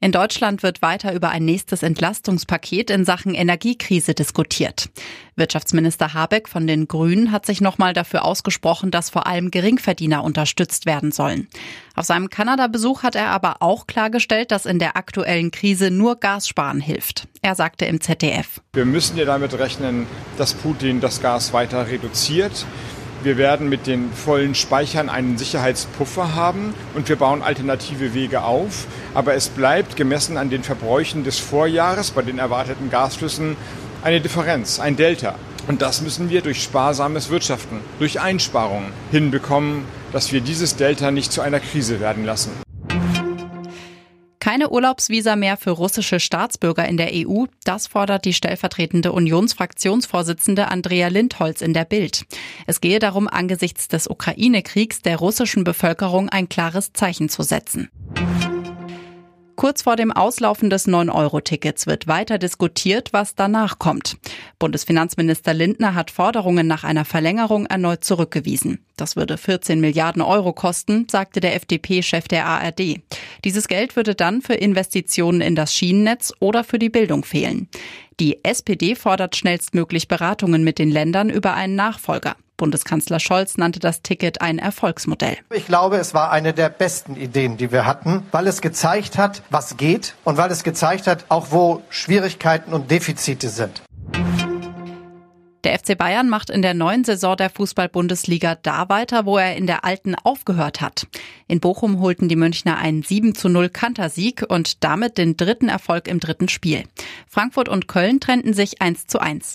In Deutschland wird weiter über ein nächstes Entlastungspaket in Sachen Energiekrise diskutiert. Wirtschaftsminister Habeck von den Grünen hat sich nochmal dafür ausgesprochen, dass vor allem Geringverdiener unterstützt werden sollen. Auf seinem Kanada-Besuch hat er aber auch klargestellt, dass in der aktuellen Krise nur Gassparen hilft. Er sagte im ZDF. Wir müssen ja damit rechnen, dass Putin das Gas weiter reduziert. Wir werden mit den vollen Speichern einen Sicherheitspuffer haben und wir bauen alternative Wege auf. Aber es bleibt gemessen an den Verbräuchen des Vorjahres bei den erwarteten Gasflüssen eine Differenz, ein Delta. Und das müssen wir durch sparsames Wirtschaften, durch Einsparungen hinbekommen, dass wir dieses Delta nicht zu einer Krise werden lassen. Keine Urlaubsvisa mehr für russische Staatsbürger in der EU, das fordert die stellvertretende Unionsfraktionsvorsitzende Andrea Lindholz in der Bild. Es gehe darum, angesichts des Ukraine-Kriegs der russischen Bevölkerung ein klares Zeichen zu setzen. Kurz vor dem Auslaufen des 9-Euro-Tickets wird weiter diskutiert, was danach kommt. Bundesfinanzminister Lindner hat Forderungen nach einer Verlängerung erneut zurückgewiesen. Das würde 14 Milliarden Euro kosten, sagte der FDP-Chef der ARD. Dieses Geld würde dann für Investitionen in das Schienennetz oder für die Bildung fehlen. Die SPD fordert schnellstmöglich Beratungen mit den Ländern über einen Nachfolger. Bundeskanzler Scholz nannte das Ticket ein Erfolgsmodell. Ich glaube, es war eine der besten Ideen, die wir hatten, weil es gezeigt hat, was geht und weil es gezeigt hat, auch wo Schwierigkeiten und Defizite sind. Der FC Bayern macht in der neuen Saison der Fußball-Bundesliga da weiter, wo er in der alten aufgehört hat. In Bochum holten die Münchner einen 7 zu 0 Kantersieg und damit den dritten Erfolg im dritten Spiel. Frankfurt und Köln trennten sich 1 zu 1.